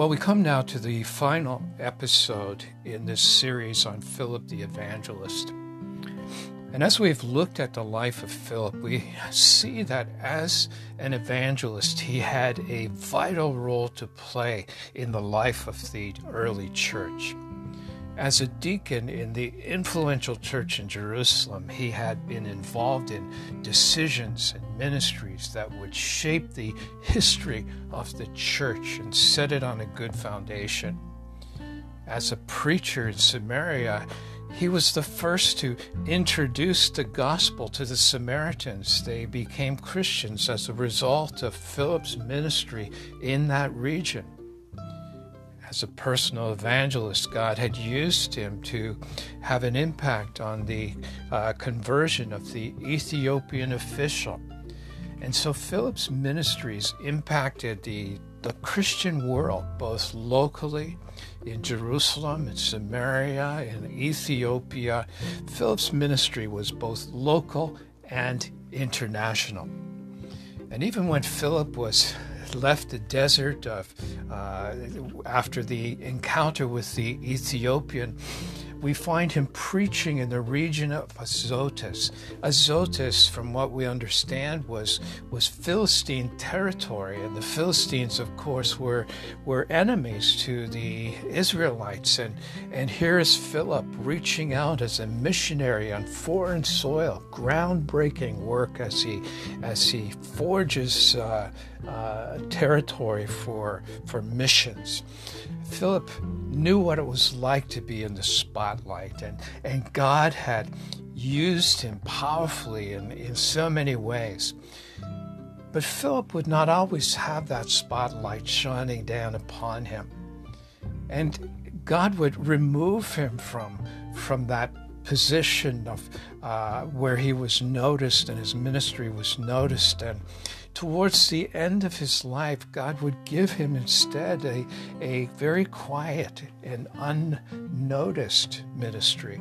Well, we come now to the final episode in this series on Philip the Evangelist. And as we've looked at the life of Philip, we see that as an evangelist, he had a vital role to play in the life of the early church. As a deacon in the influential church in Jerusalem, he had been involved in decisions and ministries that would shape the history of the church and set it on a good foundation. As a preacher in Samaria, he was the first to introduce the gospel to the Samaritans. They became Christians as a result of Philip's ministry in that region. As a personal evangelist, God had used him to have an impact on the uh, conversion of the Ethiopian official. And so Philip's ministries impacted the, the Christian world, both locally in Jerusalem, in Samaria, in Ethiopia. Philip's ministry was both local and international. And even when Philip was left the desert of, uh, after the encounter with the Ethiopian, we find him preaching in the region of Azotus. Azotus, from what we understand, was, was Philistine territory, and the Philistines, of course, were, were enemies to the Israelites. And, and here is Philip reaching out as a missionary on foreign soil, groundbreaking work as he, as he forges uh, uh, territory for, for missions. Philip knew what it was like to be in the spotlight, and, and God had used him powerfully in, in so many ways. But Philip would not always have that spotlight shining down upon him. And God would remove him from, from that position of uh, where he was noticed and his ministry was noticed and towards the end of his life, God would give him instead a, a very quiet and unnoticed ministry.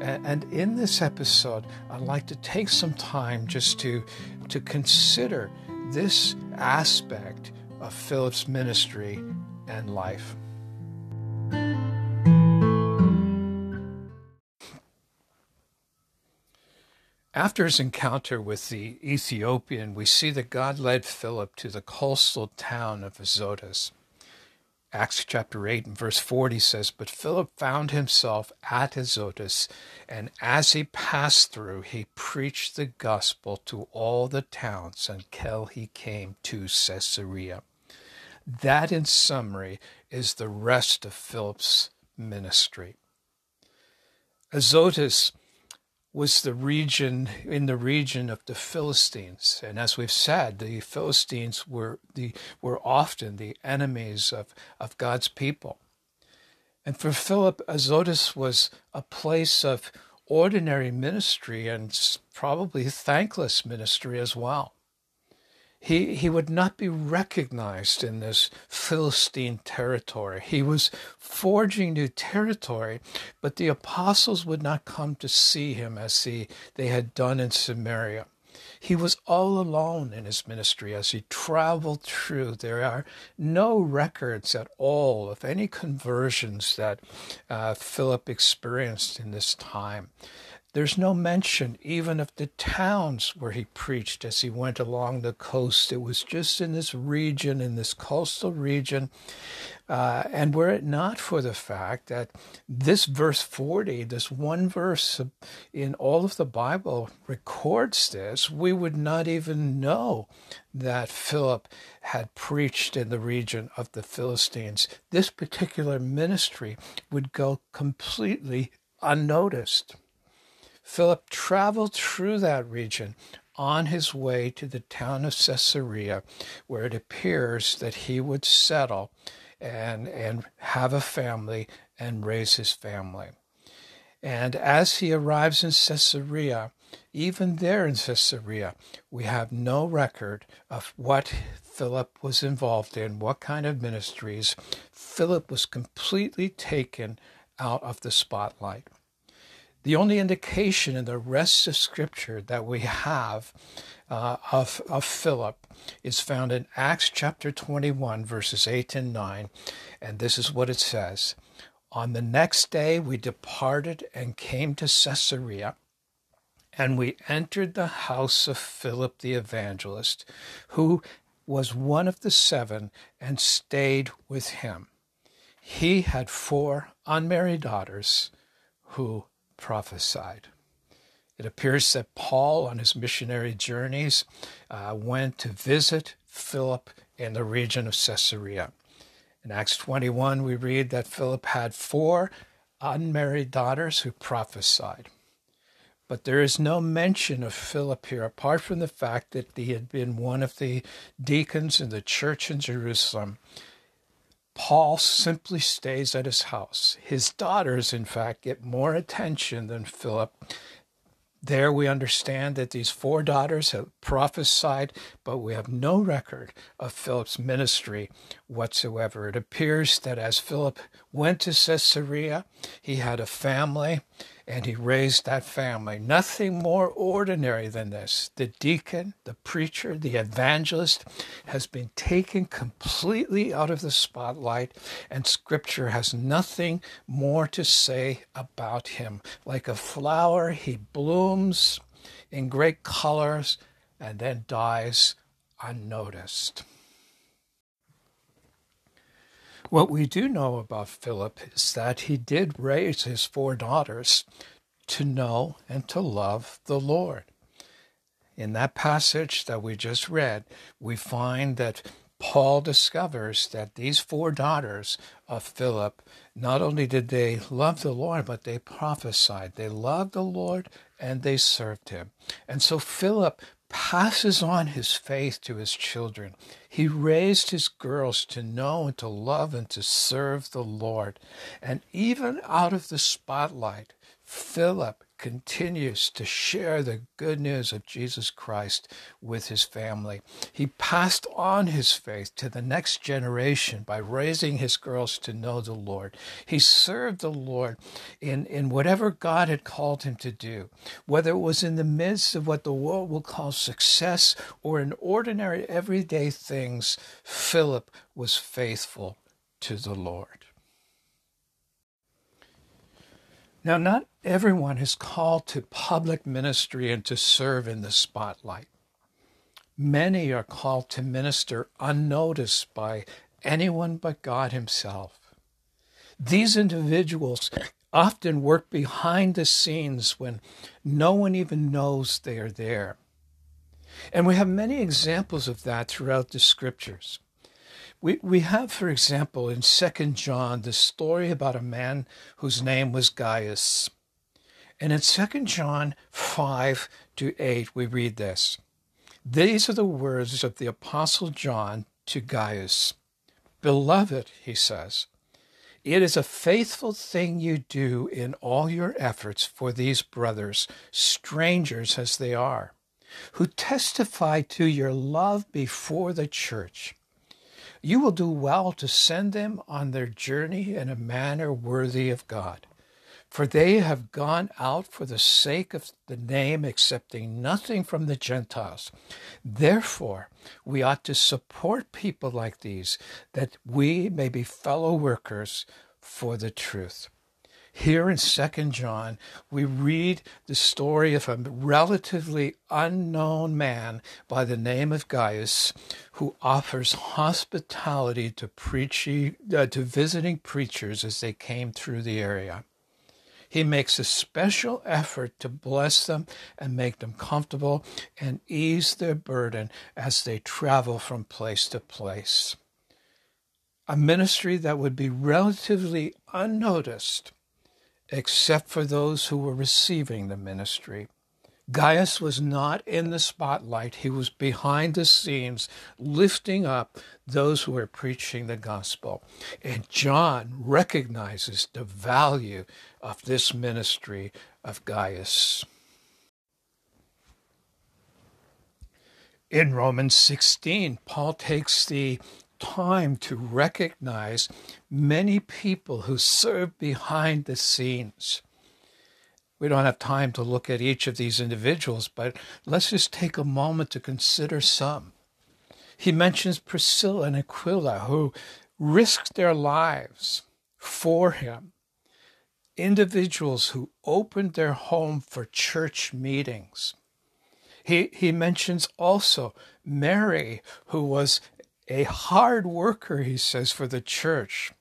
And in this episode, I'd like to take some time just to, to consider this aspect of Philip's ministry and life. After his encounter with the Ethiopian, we see that God led Philip to the coastal town of Azotus. Acts chapter 8 and verse 40 says, But Philip found himself at Azotus, and as he passed through, he preached the gospel to all the towns until he came to Caesarea. That, in summary, is the rest of Philip's ministry. Azotus was the region in the region of the Philistines, and as we've said, the Philistines were the were often the enemies of, of God's people. And for Philip, Azotus was a place of ordinary ministry and probably thankless ministry as well. He, he would not be recognized in this Philistine territory. He was forging new territory, but the apostles would not come to see him as he, they had done in Samaria. He was all alone in his ministry as he traveled through. There are no records at all of any conversions that uh, Philip experienced in this time. There's no mention even of the towns where he preached as he went along the coast. It was just in this region, in this coastal region. Uh, and were it not for the fact that this verse 40, this one verse in all of the Bible records this, we would not even know that Philip had preached in the region of the Philistines. This particular ministry would go completely unnoticed. Philip traveled through that region on his way to the town of Caesarea, where it appears that he would settle and, and have a family and raise his family. And as he arrives in Caesarea, even there in Caesarea, we have no record of what Philip was involved in, what kind of ministries. Philip was completely taken out of the spotlight. The only indication in the rest of Scripture that we have uh, of, of Philip is found in Acts chapter 21, verses 8 and 9. And this is what it says On the next day we departed and came to Caesarea. And we entered the house of Philip the evangelist, who was one of the seven, and stayed with him. He had four unmarried daughters who prophesied. It appears that Paul, on his missionary journeys, uh, went to visit Philip in the region of Caesarea. In Acts 21, we read that Philip had four unmarried daughters who prophesied. But there is no mention of Philip here, apart from the fact that he had been one of the deacons in the church in Jerusalem. Paul simply stays at his house. His daughters, in fact, get more attention than Philip, there we understand that these four daughters have prophesied, but we have no record of Philip's ministry whatsoever. It appears that as Philip went to Caesarea, he had a family and he raised that family. Nothing more ordinary than this. The deacon, the preacher, the evangelist has been taken completely out of the spotlight, and scripture has nothing more to say about him. Like a flower, he blooms in great colors and then dies unnoticed. What we do know about Philip is that he did raise his four daughters to know and to love the Lord. In that passage that we just read, we find that Paul discovers that these four daughters of Philip, not only did they love the Lord, but they prophesied. They loved the Lord and they served him. And so Philip passes on his faith to his children. He raised his girls to know and to love and to serve the Lord. And even out of the spotlight, Philip continues to share the good news of Jesus Christ with his family. He passed on his faith to the next generation by raising his girls to know the Lord. He served the Lord in, in whatever God had called him to do, whether it was in the midst of what the world will call success or in ordinary everyday things, Philip was faithful to the Lord. Now, not everyone is called to public ministry and to serve in the spotlight. Many are called to minister unnoticed by anyone but God Himself. These individuals often work behind the scenes when no one even knows they are there. And we have many examples of that throughout the scriptures. We, we have, for example, in Second John, the story about a man whose name was Gaius. And in Second John 5 to 8, we read this These are the words of the Apostle John to Gaius. Beloved, he says, it is a faithful thing you do in all your efforts for these brothers, strangers as they are, who testify to your love before the church. You will do well to send them on their journey in a manner worthy of God. For they have gone out for the sake of the name, accepting nothing from the Gentiles. Therefore, we ought to support people like these, that we may be fellow workers for the truth. Here in 2 John, we read the story of a relatively unknown man by the name of Gaius who offers hospitality to, preaching, uh, to visiting preachers as they came through the area. He makes a special effort to bless them and make them comfortable and ease their burden as they travel from place to place. A ministry that would be relatively unnoticed except for those who were receiving the ministry. Gaius was not in the spotlight. He was behind the scenes, lifting up those who were preaching the gospel. And John recognizes the value of this ministry of Gaius. In Romans 16, Paul takes the time to recognize many people who serve behind the scenes. we don't have time to look at each of these individuals, but let's just take a moment to consider some. He mentions Priscilla and Aquila, who risked their lives for him. Individuals who opened their home for church meetings. He, he mentions also Mary, who was a hard worker, he says, for the church.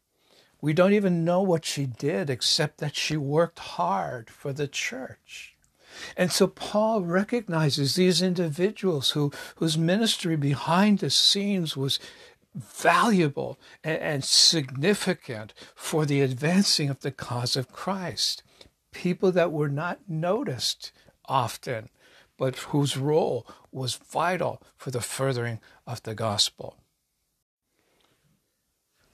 We don't even know what she did except that she worked hard for the church. And so Paul recognizes these individuals who, whose ministry behind the scenes was valuable and, and significant for the advancing of the cause of Christ. People that were not noticed often, but whose role was vital for the furthering of the gospel.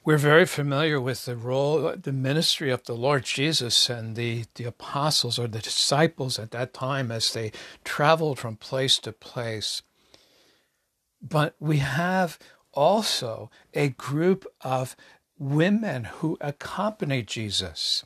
We're very familiar with the role, the ministry of the Lord Jesus and the, the apostles or the disciples at that time as they traveled from place to place. But we have also a group of women who accompanied Jesus.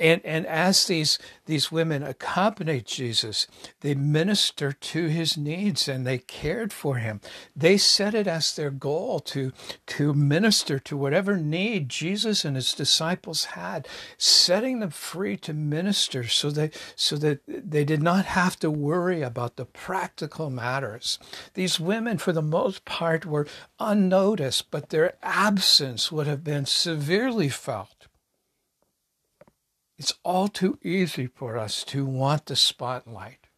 And, and as these, these women accompanied Jesus, they ministered to his needs and they cared for him. They set it as their goal to, to minister to whatever need Jesus and his disciples had, setting them free to minister so that, so that they did not have to worry about the practical matters. These women, for the most part, were unnoticed, but their absence would have been severely felt it's all too easy for us to want the spotlight.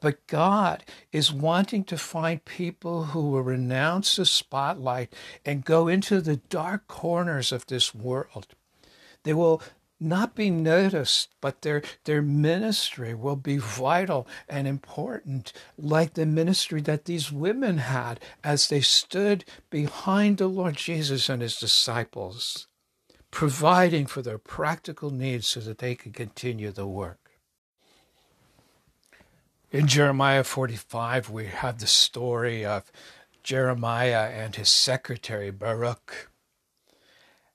But God is wanting to find people who will renounce the spotlight and go into the dark corners of this world. They will not be noticed, but their, their ministry will be vital and important, like the ministry that these women had as they stood behind the Lord Jesus and his disciples providing for their practical needs so that they can continue the work. In Jeremiah 45, we have the story of Jeremiah and his secretary Baruch.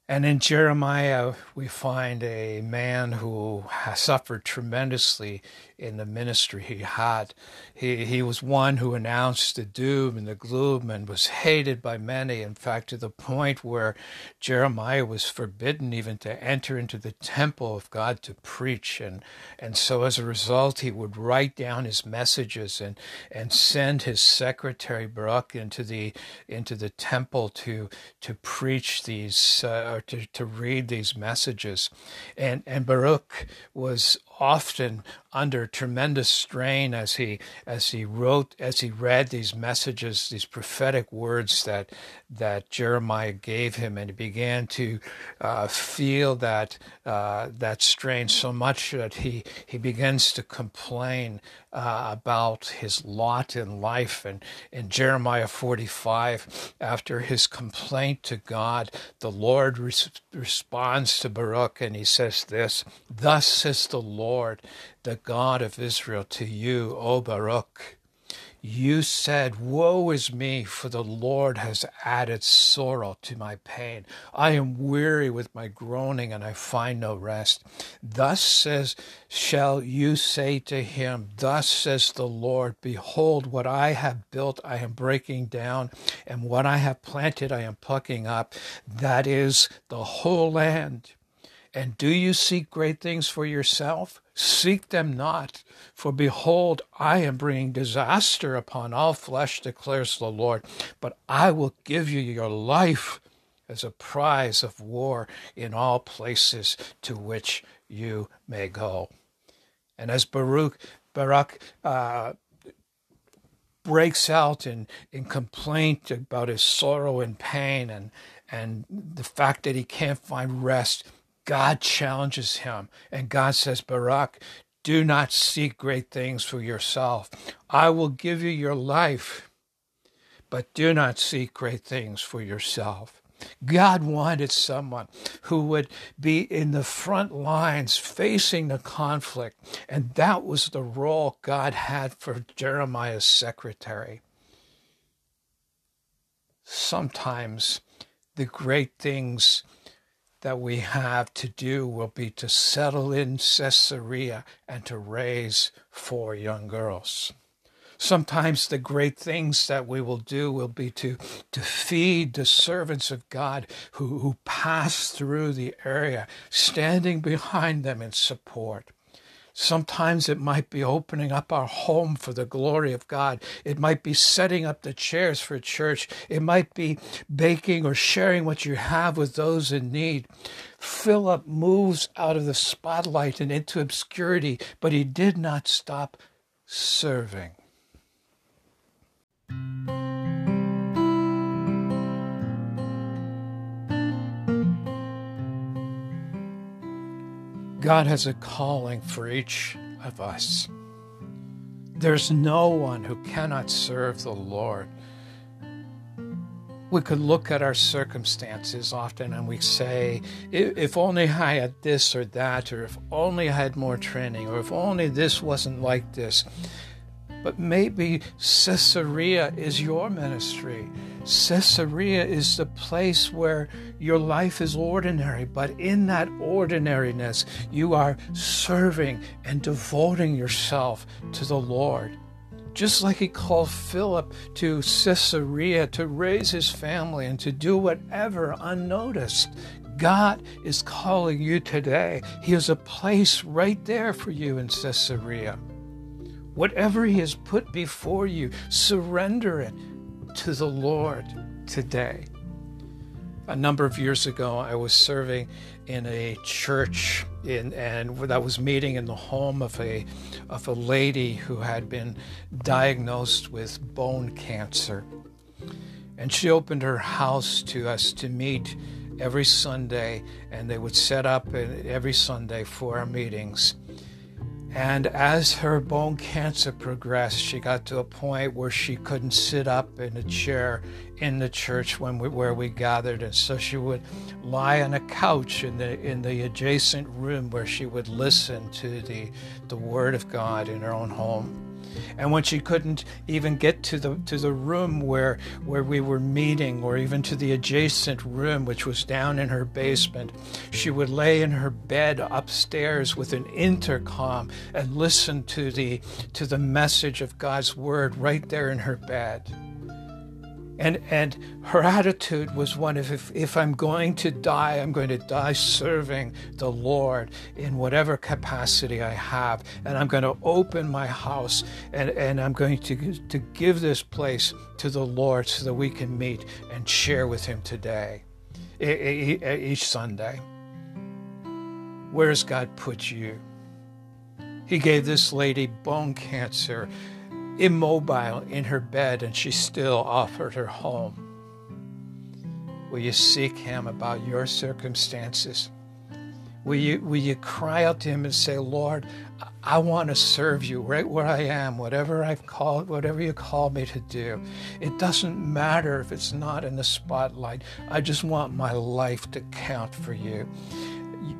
And in Jeremiah, we find a man who has suffered tremendously in the ministry he had. He, he was one who announced the doom and the gloom and was hated by many, in fact, to the point where Jeremiah was forbidden even to enter into the temple of God to preach. And, and so as a result, he would write down his messages and, and send his secretary Baruch into the, into the temple to, to preach these, uh, or to, to read these messages. And, and Baruch was often under tremendous strain as he as he wrote as he read these messages these prophetic words that that Jeremiah gave him and he began to uh, feel that uh, that strain so much that he he begins to complain uh, about his lot in life and in Jeremiah 45 after his complaint to God the Lord res- responds to Baruch and he says this thus says the Lord Lord, the God of Israel, to you, O Baruch. You said, Woe is me, for the Lord has added sorrow to my pain. I am weary with my groaning, and I find no rest. Thus says, shall you say to him, Thus says the Lord, Behold, what I have built I am breaking down, and what I have planted I am plucking up. That is the whole land. And do you seek great things for yourself? Seek them not. For behold, I am bringing disaster upon all flesh, declares the Lord. But I will give you your life as a prize of war in all places to which you may go. And as Baruch, Baruch uh, breaks out in, in complaint about his sorrow and pain and, and the fact that he can't find rest, God challenges him, and God says, Baruch, do not seek great things for yourself. I will give you your life, but do not seek great things for yourself. God wanted someone who would be in the front lines facing the conflict, and that was the role God had for Jeremiah's secretary. Sometimes the great things that we have to do will be to settle in Caesarea and to raise four young girls. Sometimes the great things that we will do will be to, to feed the servants of God who, who pass through the area, standing behind them in support. Sometimes it might be opening up our home for the glory of God. It might be setting up the chairs for church. It might be baking or sharing what you have with those in need. Philip moves out of the spotlight and into obscurity, but he did not stop serving. God has a calling for each of us. There's no one who cannot serve the Lord. We could look at our circumstances often and we say, if only I had this or that, or if only I had more training, or if only this wasn't like this. But maybe Caesarea is your ministry. Caesarea is the place where your life is ordinary, but in that ordinariness, you are serving and devoting yourself to the Lord. Just like he called Philip to Caesarea to raise his family and to do whatever unnoticed. God is calling you today. He has a place right there for you in Caesarea. Whatever He has put before you, surrender it to the Lord today. A number of years ago, I was serving in a church in, and I was meeting in the home of a of a lady who had been diagnosed with bone cancer. And she opened her house to us to meet every Sunday, and they would set up every Sunday for our meetings. And as her bone cancer progressed, she got to a point where she couldn't sit up in a chair in the church when we, where we gathered, and so she would lie on a couch in the in the adjacent room where she would listen to the the Word of God in her own home. And when she couldn't even get to the to the room where where we were meeting, or even to the adjacent room, which was down in her basement, she would lay in her bed upstairs with an intercom and listen to the to the message of God's word right there in her bed. And, and her attitude was one of if, if I'm going to die, I'm going to die serving the Lord in whatever capacity I have. And I'm going to open my house and, and I'm going to, to give this place to the Lord so that we can meet and share with Him today, each Sunday. Where has God put you? He gave this lady bone cancer immobile in her bed, and she still offered her home. Will you seek Him about your circumstances? Will you, will you cry out to Him and say, Lord, I want to serve you right where I am, whatever I've called, whatever you call me to do. It doesn't matter if it's not in the spotlight. I just want my life to count for you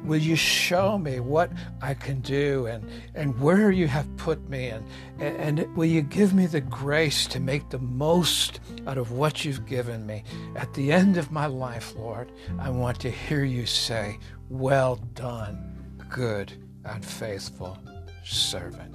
will you show me what I can do and, and where you have put me and, and will you give me the grace to make the most out of what you've given me? At the end of my life, Lord, I want to hear you say, Well done, good and faithful servant.